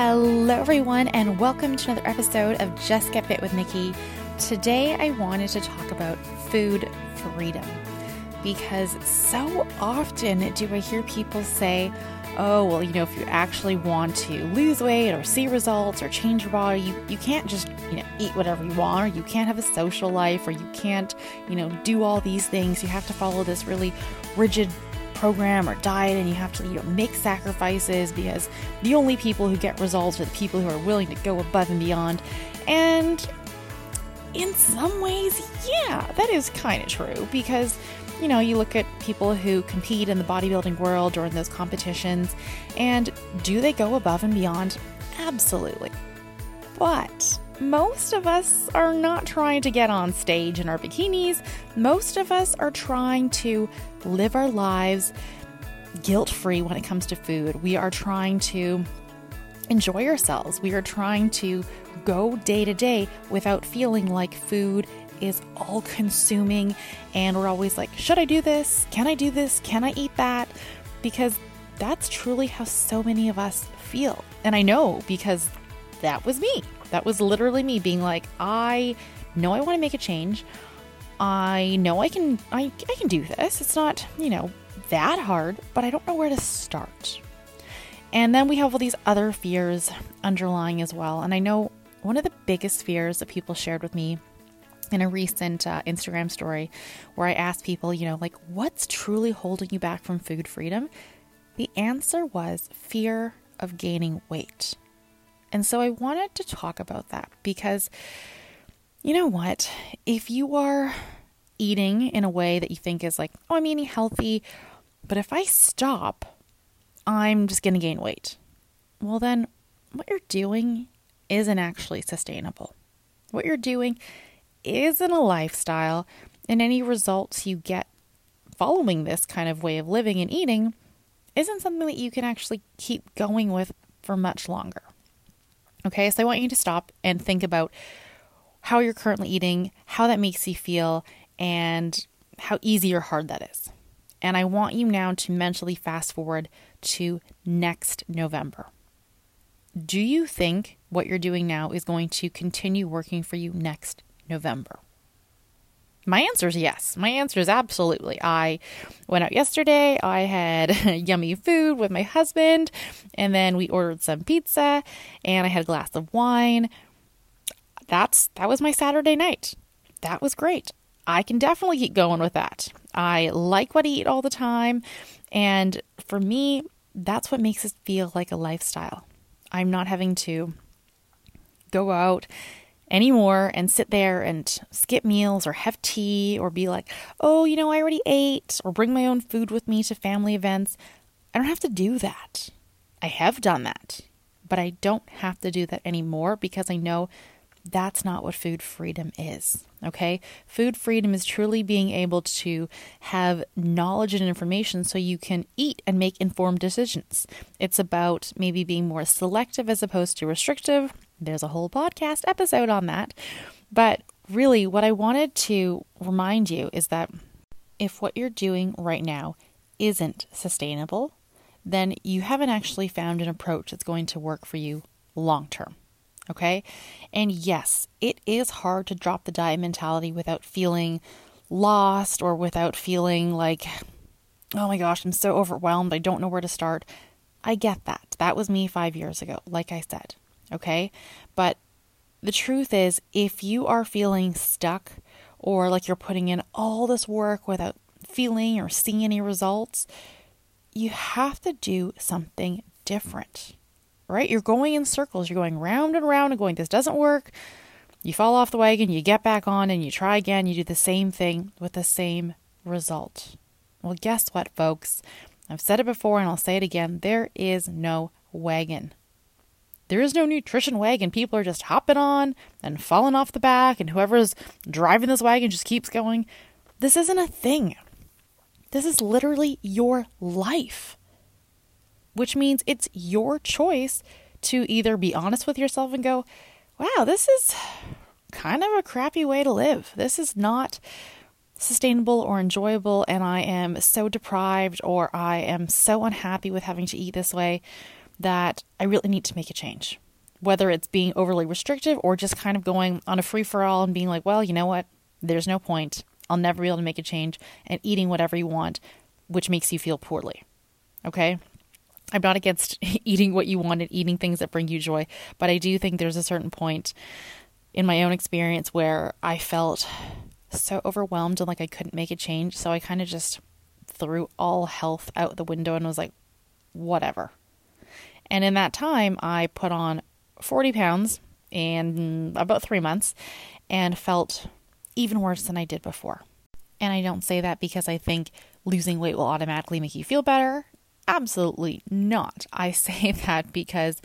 Hello, everyone, and welcome to another episode of Just Get Fit with Nikki. Today, I wanted to talk about food freedom because so often do I hear people say, Oh, well, you know, if you actually want to lose weight or see results or change your body, you, you can't just, you know, eat whatever you want, or you can't have a social life, or you can't, you know, do all these things. You have to follow this really rigid program or diet and you have to you know make sacrifices because the only people who get results are the people who are willing to go above and beyond. And in some ways yeah that is kind of true because you know you look at people who compete in the bodybuilding world or in those competitions and do they go above and beyond? Absolutely. But most of us are not trying to get on stage in our bikinis. Most of us are trying to live our lives guilt free when it comes to food. We are trying to enjoy ourselves. We are trying to go day to day without feeling like food is all consuming and we're always like, should I do this? Can I do this? Can I eat that? Because that's truly how so many of us feel. And I know because that was me. That was literally me being like, I know I want to make a change. I know I can I, I can do this. It's not, you know, that hard, but I don't know where to start. And then we have all these other fears underlying as well. And I know one of the biggest fears that people shared with me in a recent uh, Instagram story where I asked people, you know, like, what's truly holding you back from food freedom? The answer was fear of gaining weight. And so I wanted to talk about that because you know what? If you are eating in a way that you think is like, oh, I'm eating healthy, but if I stop, I'm just going to gain weight. Well, then what you're doing isn't actually sustainable. What you're doing isn't a lifestyle, and any results you get following this kind of way of living and eating isn't something that you can actually keep going with for much longer. Okay, so I want you to stop and think about how you're currently eating, how that makes you feel, and how easy or hard that is. And I want you now to mentally fast forward to next November. Do you think what you're doing now is going to continue working for you next November? My answer is yes. My answer is absolutely. I went out yesterday. I had yummy food with my husband, and then we ordered some pizza, and I had a glass of wine. That's that was my Saturday night. That was great. I can definitely keep going with that. I like what I eat all the time, and for me, that's what makes it feel like a lifestyle. I'm not having to go out anymore and sit there and skip meals or have tea or be like, oh, you know, I already ate or bring my own food with me to family events. I don't have to do that. I have done that, but I don't have to do that anymore because I know that's not what food freedom is. Okay? Food freedom is truly being able to have knowledge and information so you can eat and make informed decisions. It's about maybe being more selective as opposed to restrictive. There's a whole podcast episode on that. But really, what I wanted to remind you is that if what you're doing right now isn't sustainable, then you haven't actually found an approach that's going to work for you long term. Okay. And yes, it is hard to drop the diet mentality without feeling lost or without feeling like, oh my gosh, I'm so overwhelmed. I don't know where to start. I get that. That was me five years ago, like I said. Okay. But the truth is, if you are feeling stuck or like you're putting in all this work without feeling or seeing any results, you have to do something different right? You're going in circles. You're going round and round and going, this doesn't work. You fall off the wagon, you get back on, and you try again. You do the same thing with the same result. Well, guess what, folks? I've said it before and I'll say it again there is no wagon. There is no nutrition wagon. People are just hopping on and falling off the back, and whoever's driving this wagon just keeps going. This isn't a thing. This is literally your life which means it's your choice to either be honest with yourself and go, wow, this is kind of a crappy way to live. This is not sustainable or enjoyable, and I am so deprived or I am so unhappy with having to eat this way. that I really need to make a change. Whether it's being overly restrictive or just kind of going on a free for all and being like, well, you know what? There's no point. I'll never be able to make a change and eating whatever you want, which makes you feel poorly. Okay? I'm not against eating what you want and eating things that bring you joy, but I do think there's a certain point in my own experience where I felt so overwhelmed and like I couldn't make a change. So I kind of just threw all health out the window and was like, whatever. And in that time, I put on 40 pounds in about three months and felt even worse than I did before. And I don't say that because I think losing weight will automatically make you feel better. Absolutely not. I say that because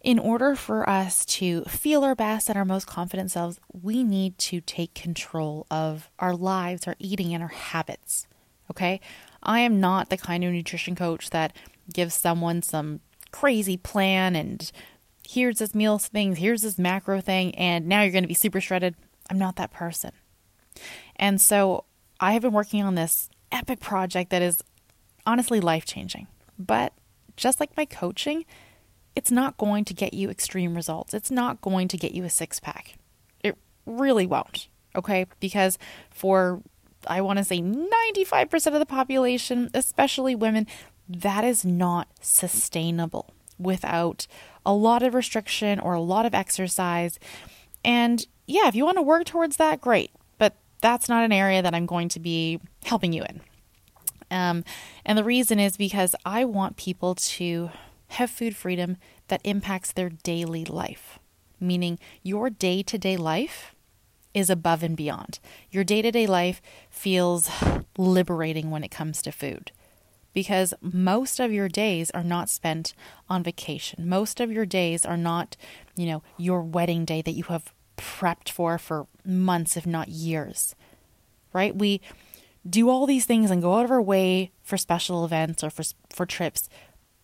in order for us to feel our best and our most confident selves, we need to take control of our lives, our eating, and our habits. Okay? I am not the kind of nutrition coach that gives someone some crazy plan and here's this meal thing, here's this macro thing, and now you're going to be super shredded. I'm not that person. And so I have been working on this epic project that is honestly life changing. But just like my coaching, it's not going to get you extreme results. It's not going to get you a six pack. It really won't. Okay. Because for, I want to say 95% of the population, especially women, that is not sustainable without a lot of restriction or a lot of exercise. And yeah, if you want to work towards that, great. But that's not an area that I'm going to be helping you in. Um, and the reason is because I want people to have food freedom that impacts their daily life, meaning your day to day life is above and beyond. Your day to day life feels liberating when it comes to food because most of your days are not spent on vacation. Most of your days are not, you know, your wedding day that you have prepped for for months, if not years, right? We do all these things and go out of our way for special events or for, for trips.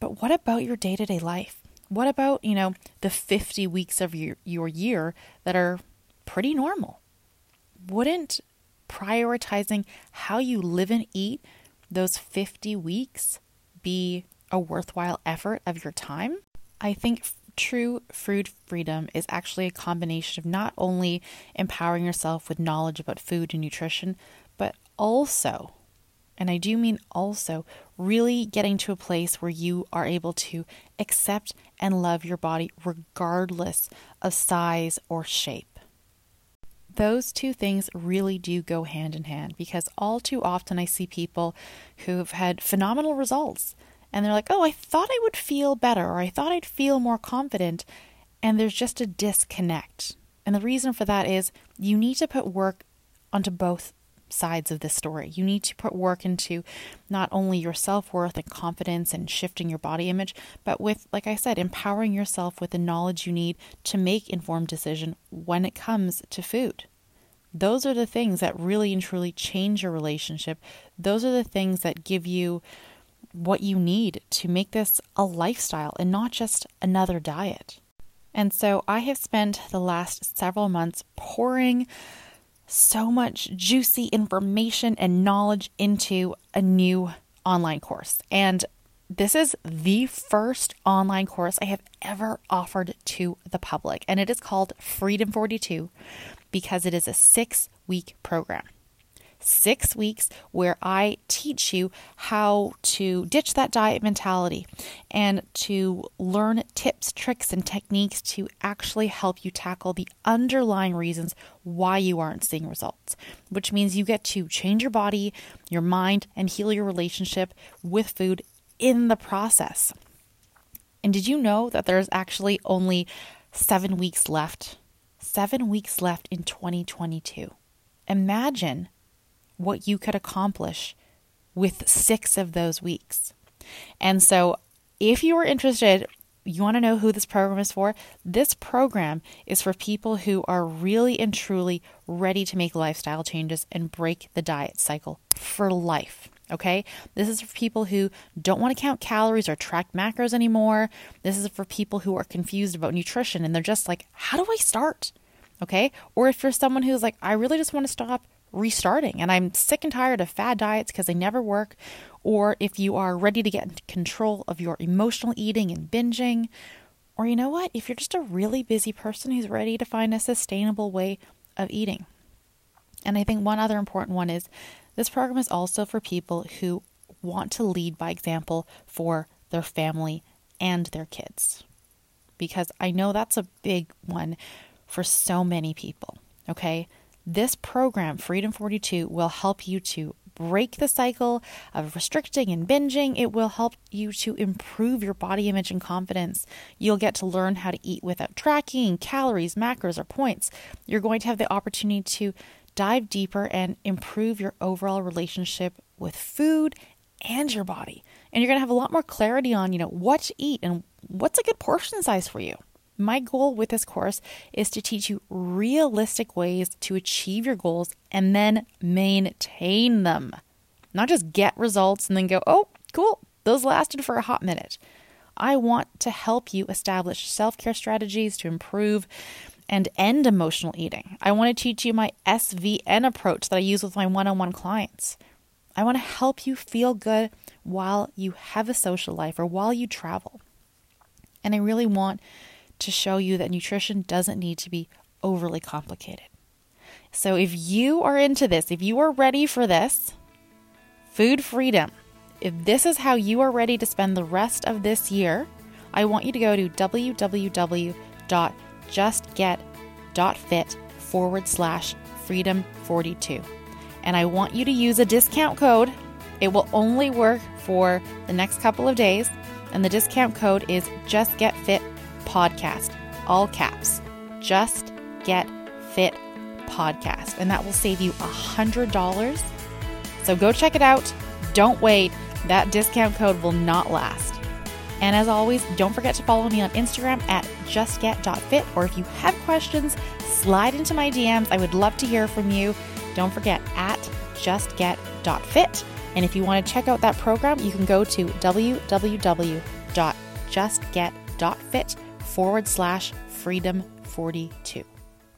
But what about your day to day life? What about, you know, the 50 weeks of your, your year that are pretty normal? Wouldn't prioritizing how you live and eat those 50 weeks be a worthwhile effort of your time? I think true food freedom is actually a combination of not only empowering yourself with knowledge about food and nutrition, also, and I do mean also, really getting to a place where you are able to accept and love your body regardless of size or shape those two things really do go hand in hand because all too often I see people who've had phenomenal results and they're like, oh, I thought I would feel better or I thought I'd feel more confident. And there's just a disconnect. And the reason for that is you need to put work onto both sides of this story. You need to put work into not only your self worth and confidence and shifting your body image, but with, like I said, empowering yourself with the knowledge you need to make informed decision when it comes to food. Those are the things that really and truly change your relationship. Those are the things that give you what you need to make this a lifestyle and not just another diet. And so I have spent the last several months pouring so much juicy information and knowledge into a new online course. And this is the first online course I have ever offered to the public, and it is called Freedom 42 because it is a six week program six weeks where I teach you how to ditch that diet mentality and to learn tips, tricks, and techniques to actually help you tackle the underlying reasons why you aren't seeing results, which means you get to change your body, your mind, and heal your relationship with food in the process. And did you know that there's actually only seven weeks left? Seven weeks left in 2022. Imagine what you could accomplish with six of those weeks. And so, if you are interested, you want to know who this program is for? This program is for people who are really and truly ready to make lifestyle changes and break the diet cycle for life. Okay, this is for people who don't want to count calories or track macros anymore. This is for people who are confused about nutrition and they're just like, how do I start? Okay, or if you're someone who's like, I really just want to stop restarting. And I'm sick and tired of fad diets because they never work. Or if you are ready to get into control of your emotional eating and binging. Or you know what? If you're just a really busy person who's ready to find a sustainable way of eating. And I think one other important one is this program is also for people who want to lead by example for their family and their kids. Because I know that's a big one for so many people. Okay. This program, Freedom 42, will help you to break the cycle of restricting and binging. It will help you to improve your body image and confidence. You'll get to learn how to eat without tracking calories, macros, or points. You're going to have the opportunity to dive deeper and improve your overall relationship with food and your body. And you're going to have a lot more clarity on, you know, what to eat and what's a good portion size for you. My goal with this course is to teach you realistic ways to achieve your goals and then maintain them. Not just get results and then go, oh, cool, those lasted for a hot minute. I want to help you establish self care strategies to improve and end emotional eating. I want to teach you my SVN approach that I use with my one on one clients. I want to help you feel good while you have a social life or while you travel. And I really want to show you that nutrition doesn't need to be overly complicated. So if you are into this, if you are ready for this, food freedom, if this is how you are ready to spend the rest of this year, I want you to go to www.justget.fit forward slash freedom 42. And I want you to use a discount code. It will only work for the next couple of days. And the discount code is Just Get Fit Podcast, all caps. Just Get Fit Podcast. And that will save you $100. So go check it out. Don't wait. That discount code will not last. And as always, don't forget to follow me on Instagram at justget.fit. Or if you have questions, slide into my DMs. I would love to hear from you. Don't forget at justget.fit. And if you want to check out that program, you can go to www.justget.fit forward slash freedom 42.